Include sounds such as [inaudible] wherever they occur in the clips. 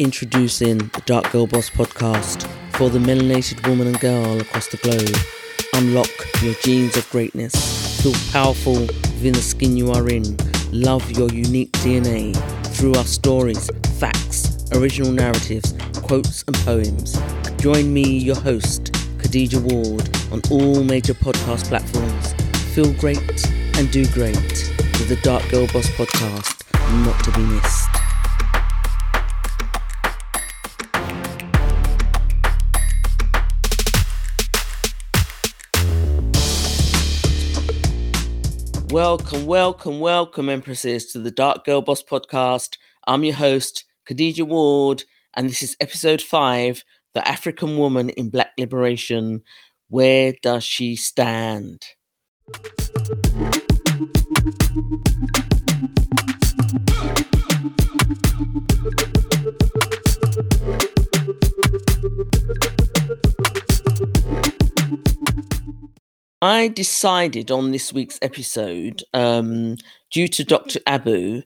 Introducing the Dark Girl Boss podcast for the melanated woman and girl across the globe. Unlock your genes of greatness. Feel powerful within the skin you are in. Love your unique DNA through our stories, facts, original narratives, quotes, and poems. Join me, your host, Khadija Ward, on all major podcast platforms. Feel great and do great with the Dark Girl Boss podcast, not to be missed. Welcome, welcome, welcome, Empresses, to the Dark Girl Boss podcast. I'm your host, Khadija Ward, and this is episode five The African Woman in Black Liberation. Where does she stand? I decided on this week's episode, um, due to Dr. Abu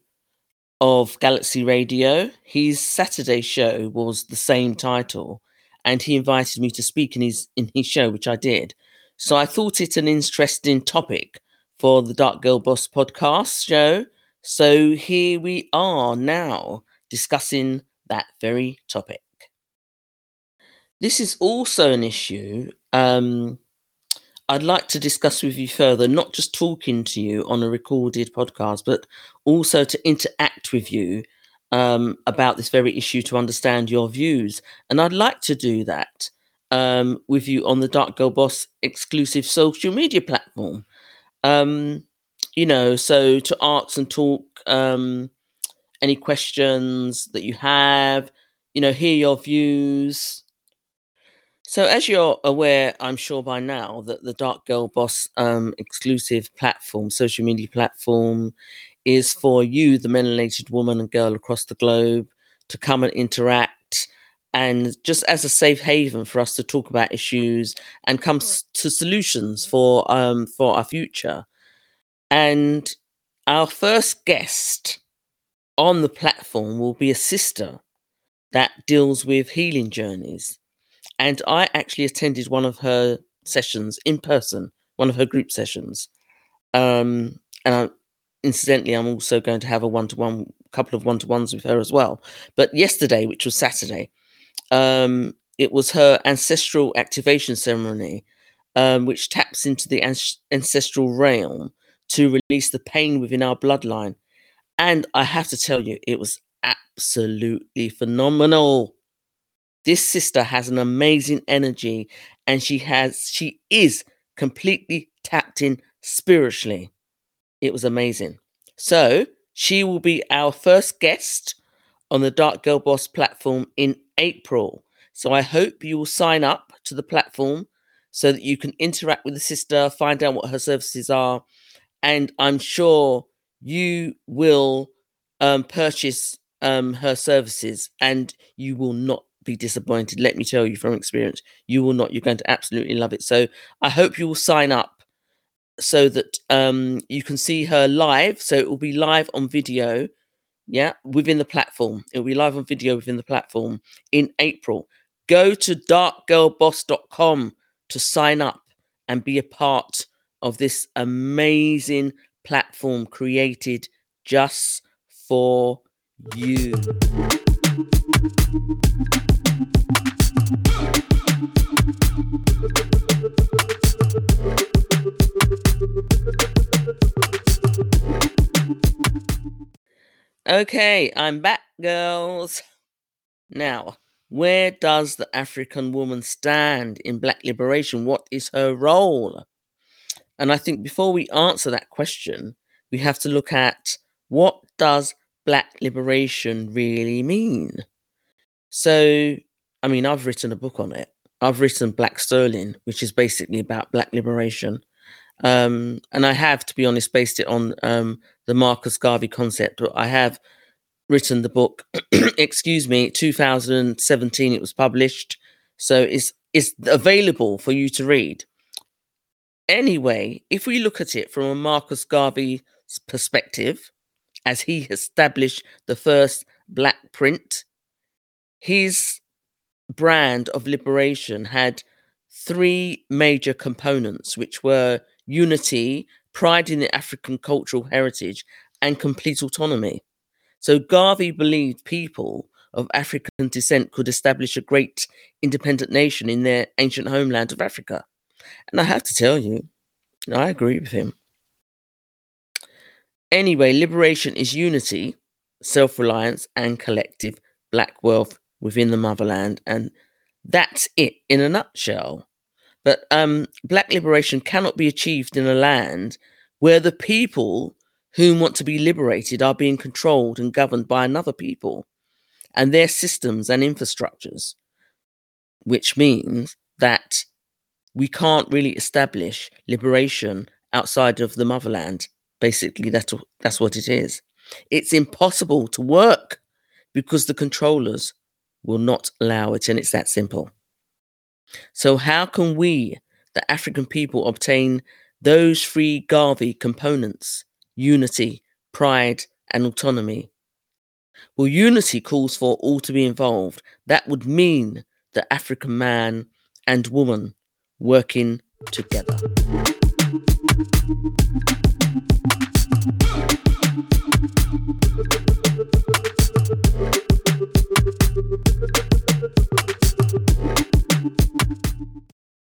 of Galaxy Radio, his Saturday show was the same title, and he invited me to speak in his in his show, which I did. So I thought it an interesting topic for the Dark Girl Boss podcast show. So here we are now discussing that very topic. This is also an issue um, I'd like to discuss with you further, not just talking to you on a recorded podcast, but also to interact with you um, about this very issue to understand your views. And I'd like to do that um, with you on the Dark Girl Boss exclusive social media platform. Um, you know, so to ask and talk um, any questions that you have, you know, hear your views so, as you're aware, I'm sure by now that the Dark Girl Boss um, exclusive platform, social media platform, is for you, the melanated woman and girl across the globe, to come and interact, and just as a safe haven for us to talk about issues and come to solutions for um, for our future. And our first guest on the platform will be a sister that deals with healing journeys and I actually attended one of her sessions in person, one of her group sessions. Um, and I, incidentally, I'm also going to have a one to one, couple of one to ones with her as well. But yesterday, which was Saturday, um, it was her ancestral activation ceremony, um, which taps into the ancestral realm to release the pain within our bloodline. And I have to tell you, it was absolutely phenomenal this sister has an amazing energy and she has she is completely tapped in spiritually. It was amazing. So she will be our first guest on the dark girl boss platform in april. So i hope you will sign up to the platform so that you can interact with the sister find out what her services are and i'm sure you will um, purchase um, her services and you will not be disappointed. Let me tell you from experience, you will not. You're going to absolutely love it. So I hope you will sign up so that um, you can see her live. So it will be live on video, yeah, within the platform. It will be live on video within the platform in April. Go to darkgirlboss.com to sign up and be a part of this amazing platform created just for you. Okay, I'm back, girls. Now, where does the African woman stand in black liberation? What is her role? And I think before we answer that question, we have to look at what does black liberation really mean? So, I mean, I've written a book on it. I've written Black Sterling, which is basically about black liberation. Um, and I have, to be honest, based it on um, the Marcus Garvey concept. But I have written the book, [clears throat] excuse me, 2017 it was published. So it's, it's available for you to read. Anyway, if we look at it from a Marcus Garvey perspective, as he established the first black print his brand of liberation had three major components, which were unity, pride in the African cultural heritage, and complete autonomy. So Garvey believed people of African descent could establish a great independent nation in their ancient homeland of Africa. And I have to tell you, I agree with him. Anyway, liberation is unity, self reliance, and collective black wealth within the motherland. And that's it in a nutshell. But um, black liberation cannot be achieved in a land where the people who want to be liberated are being controlled and governed by another people and their systems and infrastructures, which means that we can't really establish liberation outside of the motherland. Basically, that's that's what it is. It's impossible to work because the controllers will not allow it, and it's that simple. So, how can we, the African people, obtain those three Garvey components unity, pride, and autonomy? Well, unity calls for all to be involved. That would mean the African man and woman working together.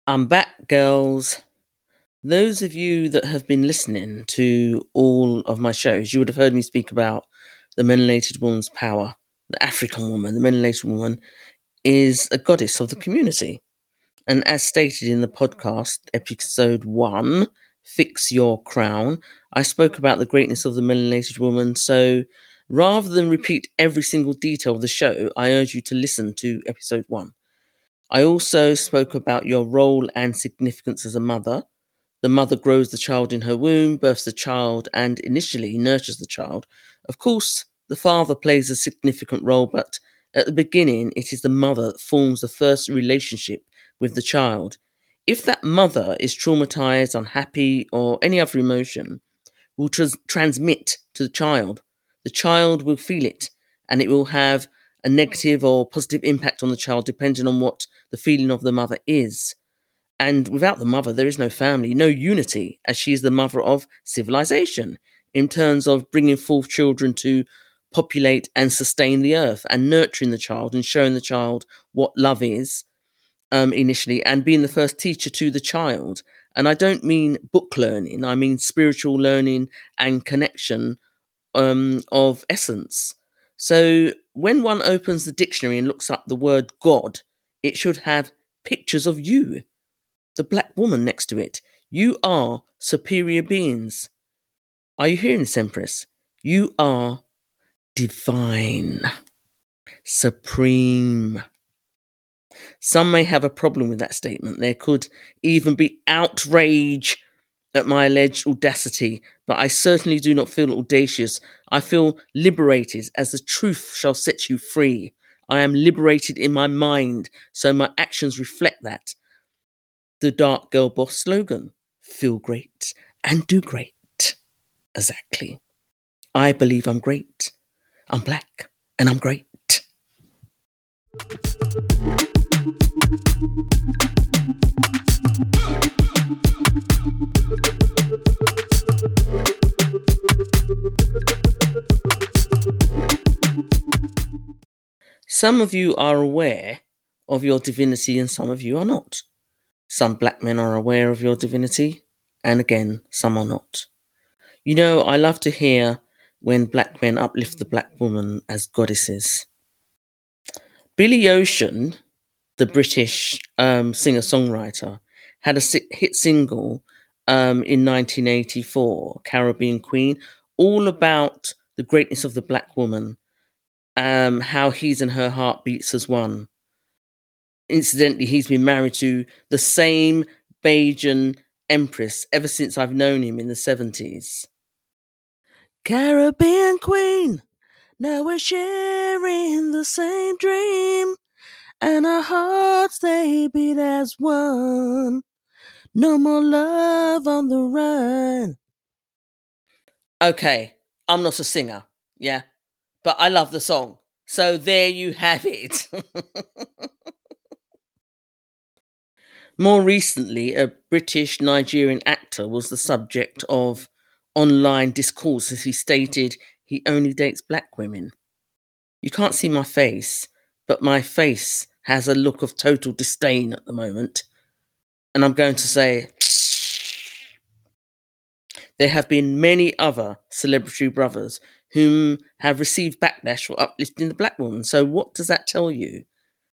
I'm back, girls. Those of you that have been listening to all of my shows, you would have heard me speak about the melanated woman's power. The African woman, the melanated woman, is a goddess of the community. And as stated in the podcast, episode one, Fix Your Crown, I spoke about the greatness of the melanated woman. So rather than repeat every single detail of the show, I urge you to listen to episode one. I also spoke about your role and significance as a mother. The mother grows the child in her womb, births the child, and initially nurtures the child. Of course, the father plays a significant role, but at the beginning, it is the mother that forms the first relationship with the child. If that mother is traumatized, unhappy, or any other emotion, will trans- transmit to the child. The child will feel it, and it will have a negative or positive impact on the child depending on what the feeling of the mother is. And without the mother, there is no family, no unity, as she is the mother of civilization in terms of bringing forth children to populate and sustain the earth and nurturing the child and showing the child what love is um, initially and being the first teacher to the child. And I don't mean book learning, I mean spiritual learning and connection um, of essence. So when one opens the dictionary and looks up the word God, it should have pictures of you, the black woman next to it. You are superior beings. Are you hearing this, Empress? You are divine, supreme. Some may have a problem with that statement. There could even be outrage at my alleged audacity, but I certainly do not feel audacious. I feel liberated as the truth shall set you free. I am liberated in my mind, so my actions reflect that. The Dark Girl Boss slogan feel great and do great. Exactly. I believe I'm great. I'm black and I'm great. Some of you are aware of your divinity and some of you are not. Some black men are aware of your divinity, and again, some are not. You know, I love to hear when black men uplift the black woman as goddesses. Billy Ocean, the British um, singer songwriter, had a hit single um, in 1984, Caribbean Queen, all about the greatness of the black woman, um, how he's and her heart beats as one. Incidentally, he's been married to the same Bajan empress ever since I've known him in the 70s. Caribbean Queen, now we're sharing the same dream, and our hearts they beat as one. No more love on the run. Okay, I'm not a singer, yeah, but I love the song. So there you have it. [laughs] More recently, a British Nigerian actor was the subject of online discourse as he stated he only dates black women. You can't see my face, but my face has a look of total disdain at the moment. And I'm going to say there have been many other celebrity brothers whom have received backlash for uplifting the black woman. So, what does that tell you?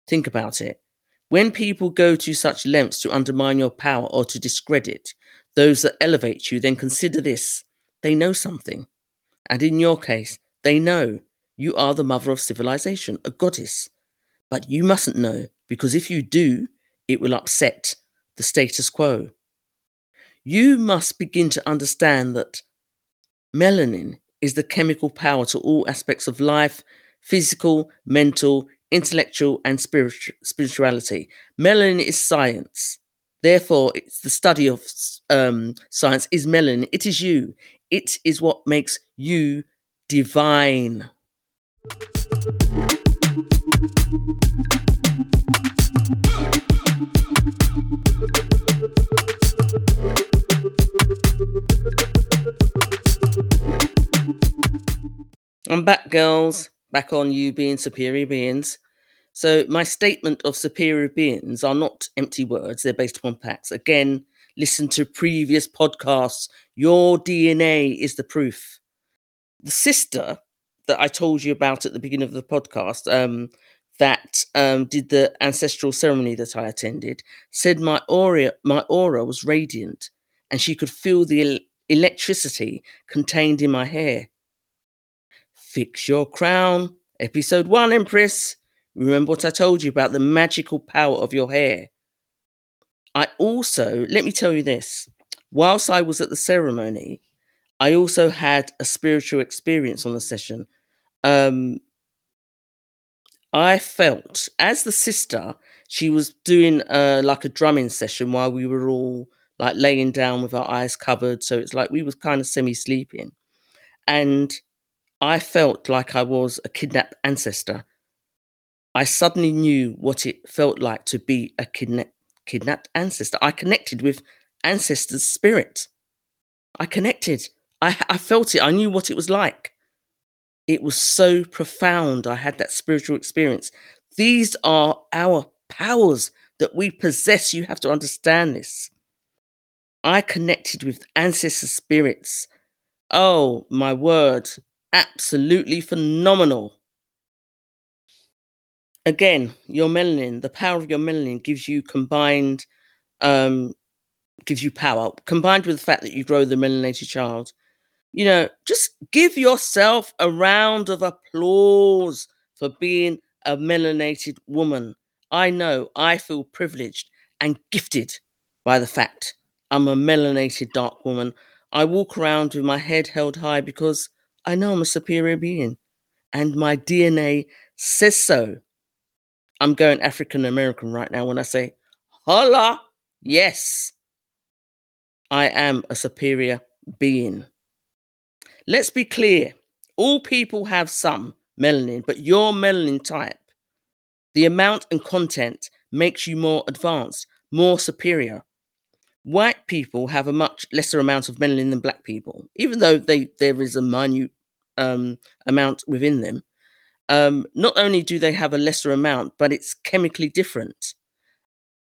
Think about it. When people go to such lengths to undermine your power or to discredit those that elevate you, then consider this they know something. And in your case, they know you are the mother of civilization, a goddess. But you mustn't know, because if you do, it will upset the status quo. You must begin to understand that melanin is the chemical power to all aspects of life physical, mental, intellectual, and spiritu- spirituality. Melanin is science. Therefore, it's the study of um, science is melanin. It is you. It is what makes you divine. I'm back, girls. Back on you being superior beings. So, my statement of superior beings are not empty words, they're based upon facts. Again, listen to previous podcasts. Your DNA is the proof. The sister that I told you about at the beginning of the podcast, um, that um, did the ancestral ceremony that I attended, said my aura, my aura was radiant, and she could feel the el- electricity contained in my hair. Fix your crown, episode one, Empress. Remember what I told you about the magical power of your hair. I also, let me tell you this whilst I was at the ceremony, I also had a spiritual experience on the session. Um, I felt as the sister, she was doing uh, like a drumming session while we were all like laying down with our eyes covered. So it's like we was kind of semi sleeping. And I felt like I was a kidnapped ancestor I suddenly knew what it felt like to be a kidna- kidnapped ancestor. I connected with ancestors' spirit. I connected. I, I felt it. I knew what it was like. It was so profound. I had that spiritual experience. These are our powers that we possess. You have to understand this. I connected with ancestor spirits. Oh, my word. Absolutely phenomenal again, your melanin, the power of your melanin gives you combined, um, gives you power, combined with the fact that you grow the melanated child. You know, just give yourself a round of applause for being a melanated woman. I know I feel privileged and gifted by the fact I'm a melanated dark woman. I walk around with my head held high because I know I'm a superior being and my DNA says so. I'm going African American right now when I say, holla, yes, I am a superior being. Let's be clear all people have some melanin, but your melanin type, the amount and content makes you more advanced, more superior. White people have a much lesser amount of melanin than black people, even though they there is a minute um, amount within them um, not only do they have a lesser amount, but it's chemically different.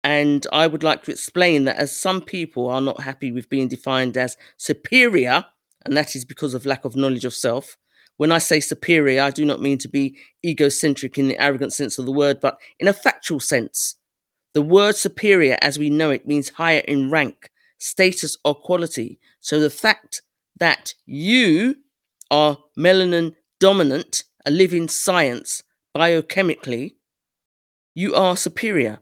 And I would like to explain that as some people are not happy with being defined as superior, and that is because of lack of knowledge of self. When I say superior, I do not mean to be egocentric in the arrogant sense of the word, but in a factual sense. The word superior, as we know it, means higher in rank, status, or quality. So the fact that you are melanin dominant a living science biochemically, you are superior.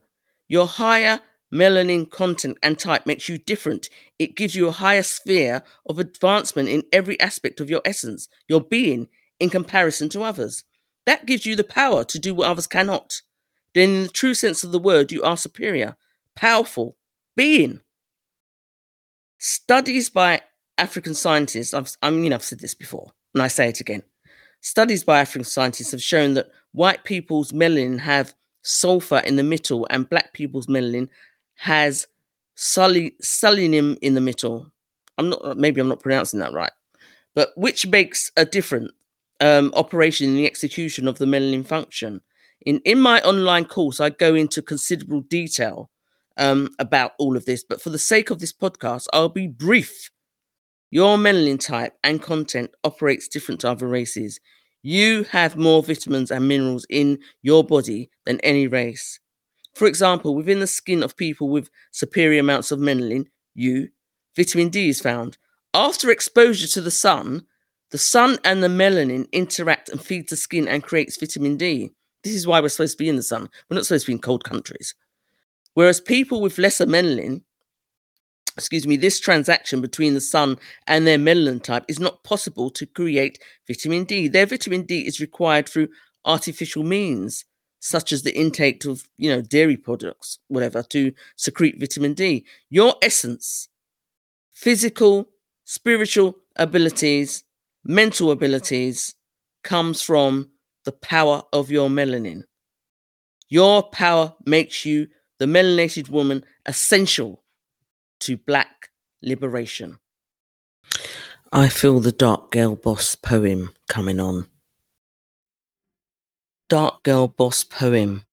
You're higher melanin content and type makes you different. It gives you a higher sphere of advancement in every aspect of your essence, your being, in comparison to others. That gives you the power to do what others cannot. Then, in the true sense of the word, you are superior, powerful, being. Studies by African scientists, I've, I mean, I've said this before, and I say it again. Studies by African scientists have shown that white people's melanin have sulfur in the middle and black people's melanin has sully, selenium in the middle. I'm not maybe I'm not pronouncing that right, but which makes a different um, operation in the execution of the melanin function. In in my online course, I go into considerable detail um, about all of this, but for the sake of this podcast, I'll be brief. Your melanin type and content operates different to other races. You have more vitamins and minerals in your body than any race. For example, within the skin of people with superior amounts of melanin, you, vitamin D is found. After exposure to the sun, the sun and the melanin interact and feed the skin and creates vitamin D. This is why we're supposed to be in the sun. We're not supposed to be in cold countries. Whereas people with lesser melanin, excuse me, this transaction between the sun and their melanin type is not possible to create vitamin D. Their vitamin D is required through artificial means, such as the intake of, you know, dairy products, whatever, to secrete vitamin D. Your essence, physical, spiritual abilities, mental abilities comes from the power of your melanin. Your power makes you, the melanated woman, essential to Black liberation. I feel the Dark Girl Boss poem coming on. Dark Girl Boss poem.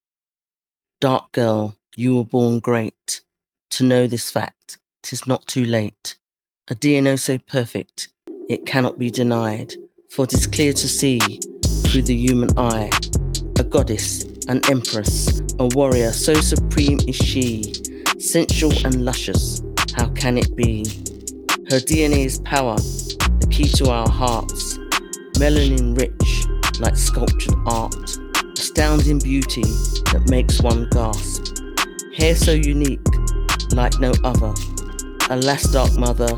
Dark Girl, you were born great. To know this fact, tis not too late. A DNA so perfect, it cannot be denied, for it is clear to see through the human eye. A goddess, an empress, a warrior, so supreme is she, sensual and luscious, how can it be? Her DNA is power, the key to our hearts, melanin rich, like sculptured art, astounding beauty that makes one gasp. Hair so unique, like no other. Alas, dark mother,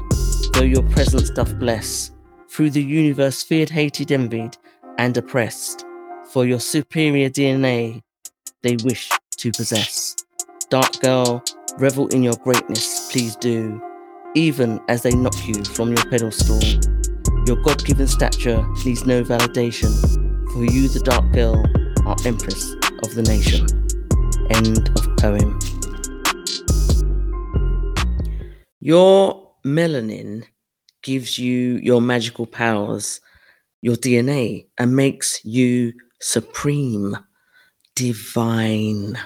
though your presence doth bless, through the universe feared, hated, envied, and oppressed, for your superior DNA they wish to possess. Dark girl, revel in your greatness, please do, even as they knock you from your pedestal. Your God given stature needs no validation, for you, the dark girl, empress of the nation. End of poem. Your melanin gives you your magical powers, your DNA, and makes you supreme, divine.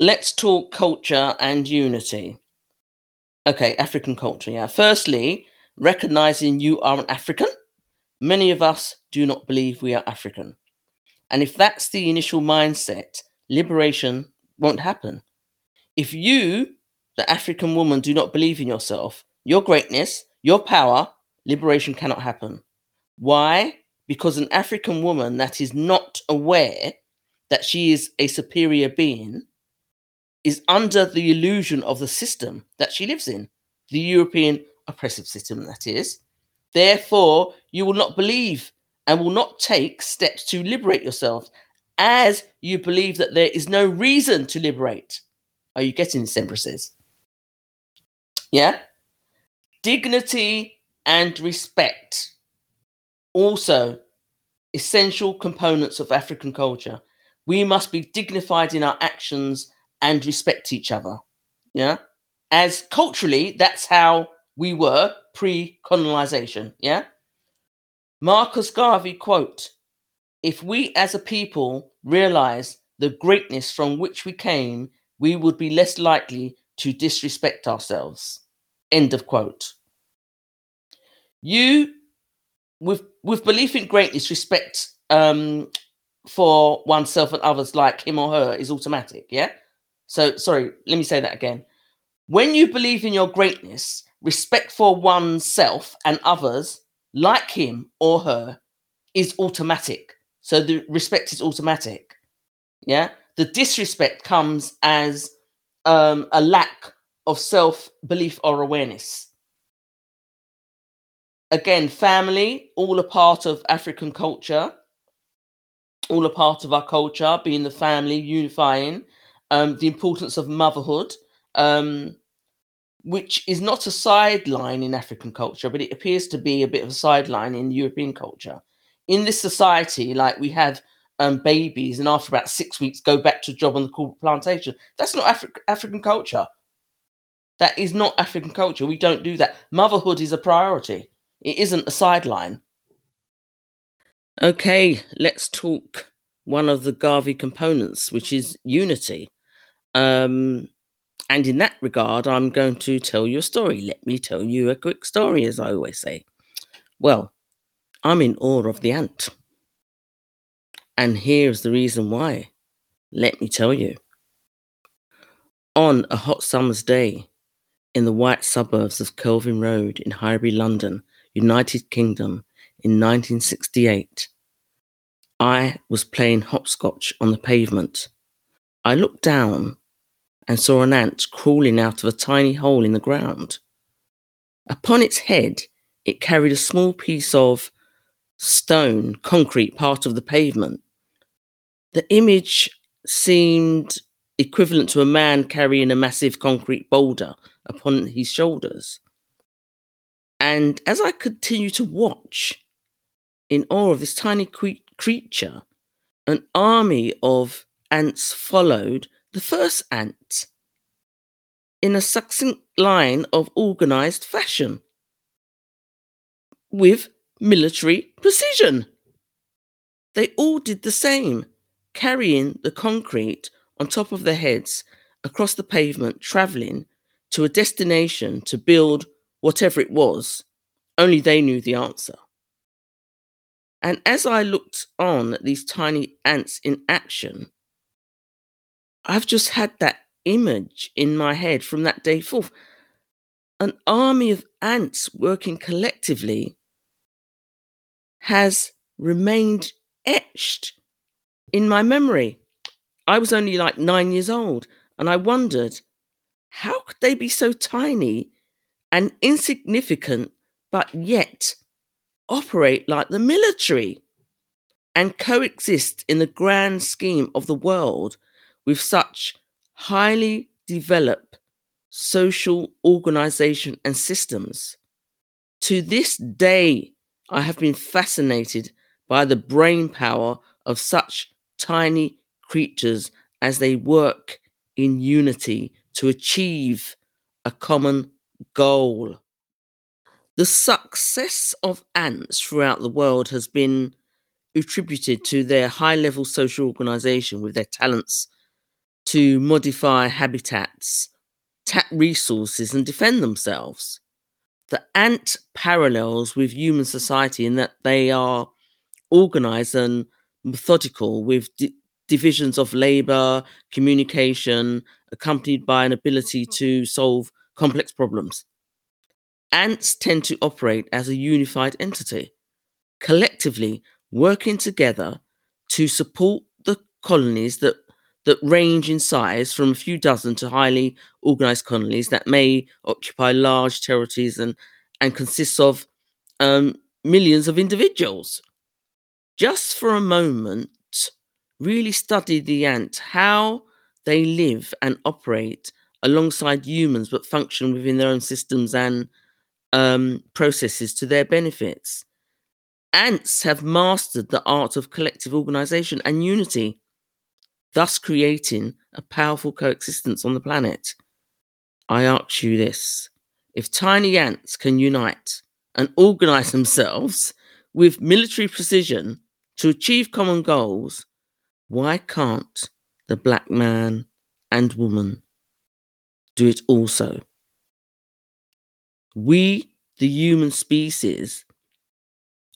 Let's talk culture and unity. Okay, African culture. Yeah. Firstly, recognizing you are an African. Many of us do not believe we are African. And if that's the initial mindset, liberation won't happen. If you, the African woman, do not believe in yourself, your greatness, your power, liberation cannot happen. Why? Because an African woman that is not aware that she is a superior being is under the illusion of the system that she lives in, the European oppressive system, that is. Therefore, you will not believe and will not take steps to liberate yourself as you believe that there is no reason to liberate. Are you getting this, Empresses? Yeah? Dignity and respect. Also, essential components of African culture. We must be dignified in our actions and respect each other. Yeah. As culturally, that's how we were pre colonization. Yeah. Marcus Garvey quote If we as a people realize the greatness from which we came, we would be less likely to disrespect ourselves. End of quote. You, with with belief in greatness, respect um, for oneself and others like him or her is automatic. Yeah. So, sorry, let me say that again. When you believe in your greatness, respect for oneself and others, like him or her, is automatic. So the respect is automatic. Yeah. The disrespect comes as um, a lack of self belief or awareness. Again, family, all a part of African culture. all a part of our culture, being the family, unifying, um, the importance of motherhood, um, which is not a sideline in African culture, but it appears to be a bit of a sideline in European culture. In this society, like we have um, babies, and after about six weeks, go back to a job on the corporate plantation. That's not Afri- African culture. That is not African culture. We don't do that. Motherhood is a priority. It isn't a sideline. Okay, let's talk one of the Garvey components, which is unity. Um, and in that regard, I'm going to tell you a story. Let me tell you a quick story, as I always say. Well, I'm in awe of the ant. And here's the reason why. Let me tell you. On a hot summer's day in the white suburbs of Kelvin Road in Highbury, London, United Kingdom, in 1968, I was playing hopscotch on the pavement. I looked down and saw an ant crawling out of a tiny hole in the ground. Upon its head, it carried a small piece of stone, concrete, part of the pavement. The image seemed equivalent to a man carrying a massive concrete boulder upon his shoulders. And as I continued to watch, in awe of this tiny cre- creature, an army of ants followed the first ant in a succinct line of organized fashion with military precision. They all did the same, carrying the concrete on top of their heads across the pavement, traveling to a destination to build whatever it was. Only they knew the answer. And as I looked on at these tiny ants in action, I've just had that image in my head from that day forth. An army of ants working collectively has remained etched in my memory. I was only like nine years old, and I wondered how could they be so tiny and insignificant, but yet operate like the military and coexist in the grand scheme of the world with such highly developed social organization and systems. To this day, I have been fascinated by the brain power of such tiny creatures as they work in unity to achieve a common goal. The success of ants throughout the world has been attributed to their high level social organization with their talents to modify habitats, tap resources, and defend themselves. The ant parallels with human society in that they are organized and methodical with di- divisions of labor, communication, accompanied by an ability to solve complex problems. Ants tend to operate as a unified entity, collectively working together to support the colonies that, that range in size from a few dozen to highly organized colonies that may occupy large territories and, and consists of um, millions of individuals. Just for a moment, really study the ant, how they live and operate alongside humans but function within their own systems and um, processes to their benefits. Ants have mastered the art of collective organization and unity, thus creating a powerful coexistence on the planet. I ask you this if tiny ants can unite and organize themselves with military precision to achieve common goals, why can't the black man and woman do it also? We, the human species,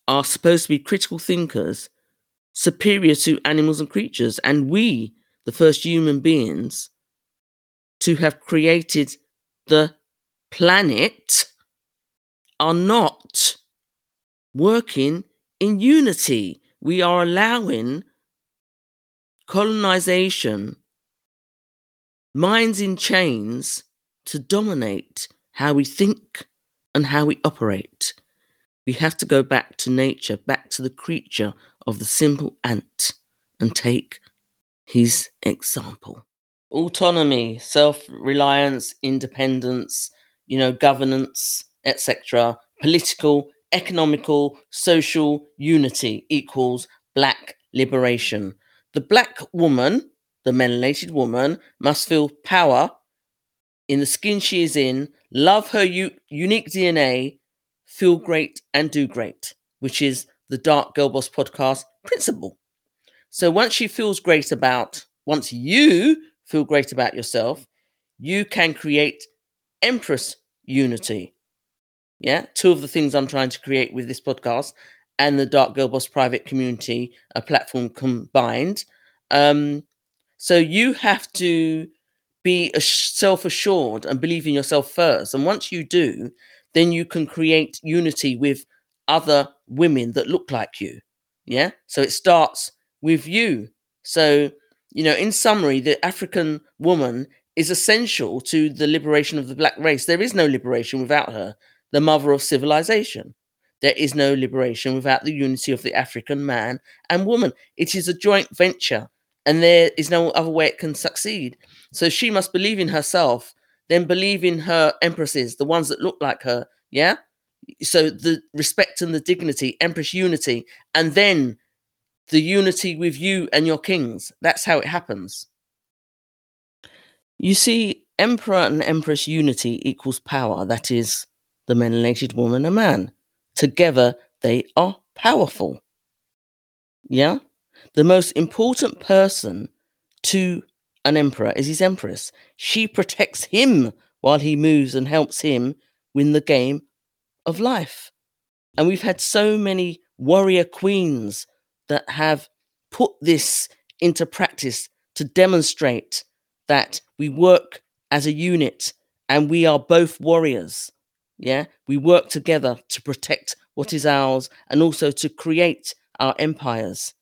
are supposed to be critical thinkers, superior to animals and creatures, and we, the first human beings, to have created the planet, are not working in unity. We are allowing colonization, minds in chains, to dominate how we think and how we operate. We have to go back to nature, back to the creature of the simple ant, and take his example. Autonomy, self reliance, independence, you know, governance, etc., political, economical, social unity equals black liberation. The black woman, the melanated woman, must feel power in the skin she is in, love her u- unique DNA, feel great and do great, which is the Dark Girl Boss podcast principle. So once she feels great about, once you feel great about yourself, you can create Empress unity. Yeah, two of the things I'm trying to create with this podcast and the Dark Girl Boss private community, a platform combined. Um, so you have to be self assured and believe in yourself first. And once you do, then you can create unity with other women that look like you. Yeah. So it starts with you. So, you know, in summary, the African woman is essential to the liberation of the black race. There is no liberation without her, the mother of civilization. There is no liberation without the unity of the African man and woman. It is a joint venture, and there is no other way it can succeed. So she must believe in herself, then believe in her empresses, the ones that look like her. Yeah. So the respect and the dignity, empress unity, and then the unity with you and your kings. That's how it happens. You see, emperor and empress unity equals power. That is, the melanated woman a man. Together, they are powerful. Yeah? The most important person to an emperor is his empress. She protects him while he moves and helps him win the game of life. And we've had so many warrior queens that have put this into practice to demonstrate that we work as a unit and we are both warriors. Yeah, we work together to protect what is ours and also to create our empires.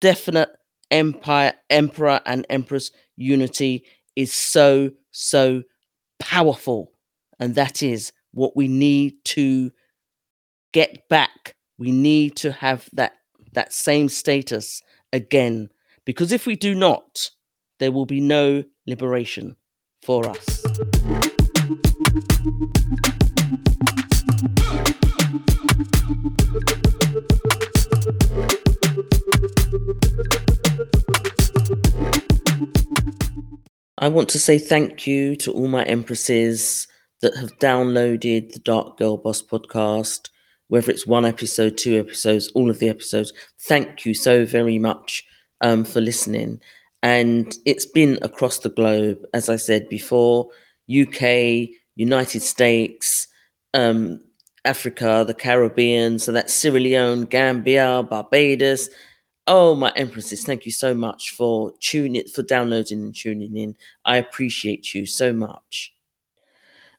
Definite empire, emperor, and empress unity is so, so powerful. And that is what we need to get back. We need to have that, that same status again. Because if we do not, there will be no liberation for us. I want to say thank you to all my empresses that have downloaded the Dark Girl Boss podcast, whether it's one episode, two episodes, all of the episodes. Thank you so very much um, for listening. And it's been across the globe, as I said before UK, United States, um, Africa, the Caribbean. So that's Sierra Leone, Gambia, Barbados, Oh, my empresses, thank you so much for tuning in for downloading and tuning in. I appreciate you so much.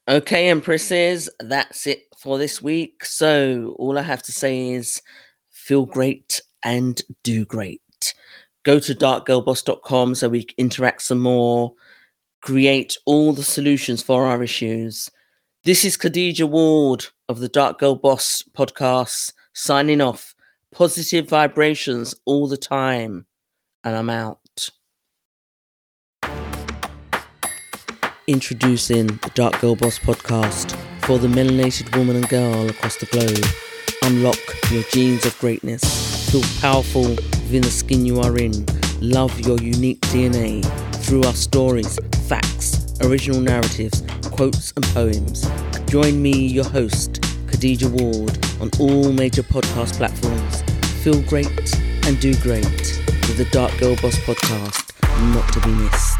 Okay, empresses, that's it for this week. So all I have to say is feel great and do great. Go to darkgirlboss.com so we interact some more, create all the solutions for our issues. This is Khadija Ward of the Dark Girl Boss podcast signing off positive vibrations all the time. And I'm out. Introducing the Dark Girl Boss podcast for the melanated woman and girl across the globe. Unlock your genes of greatness. Feel powerful within the skin you are in. Love your unique DNA through our stories, facts, original narratives, quotes, and poems. Join me, your host, Khadija Ward, on all major podcast platforms. Feel great and do great with the Dark Girl Boss podcast, not to be missed.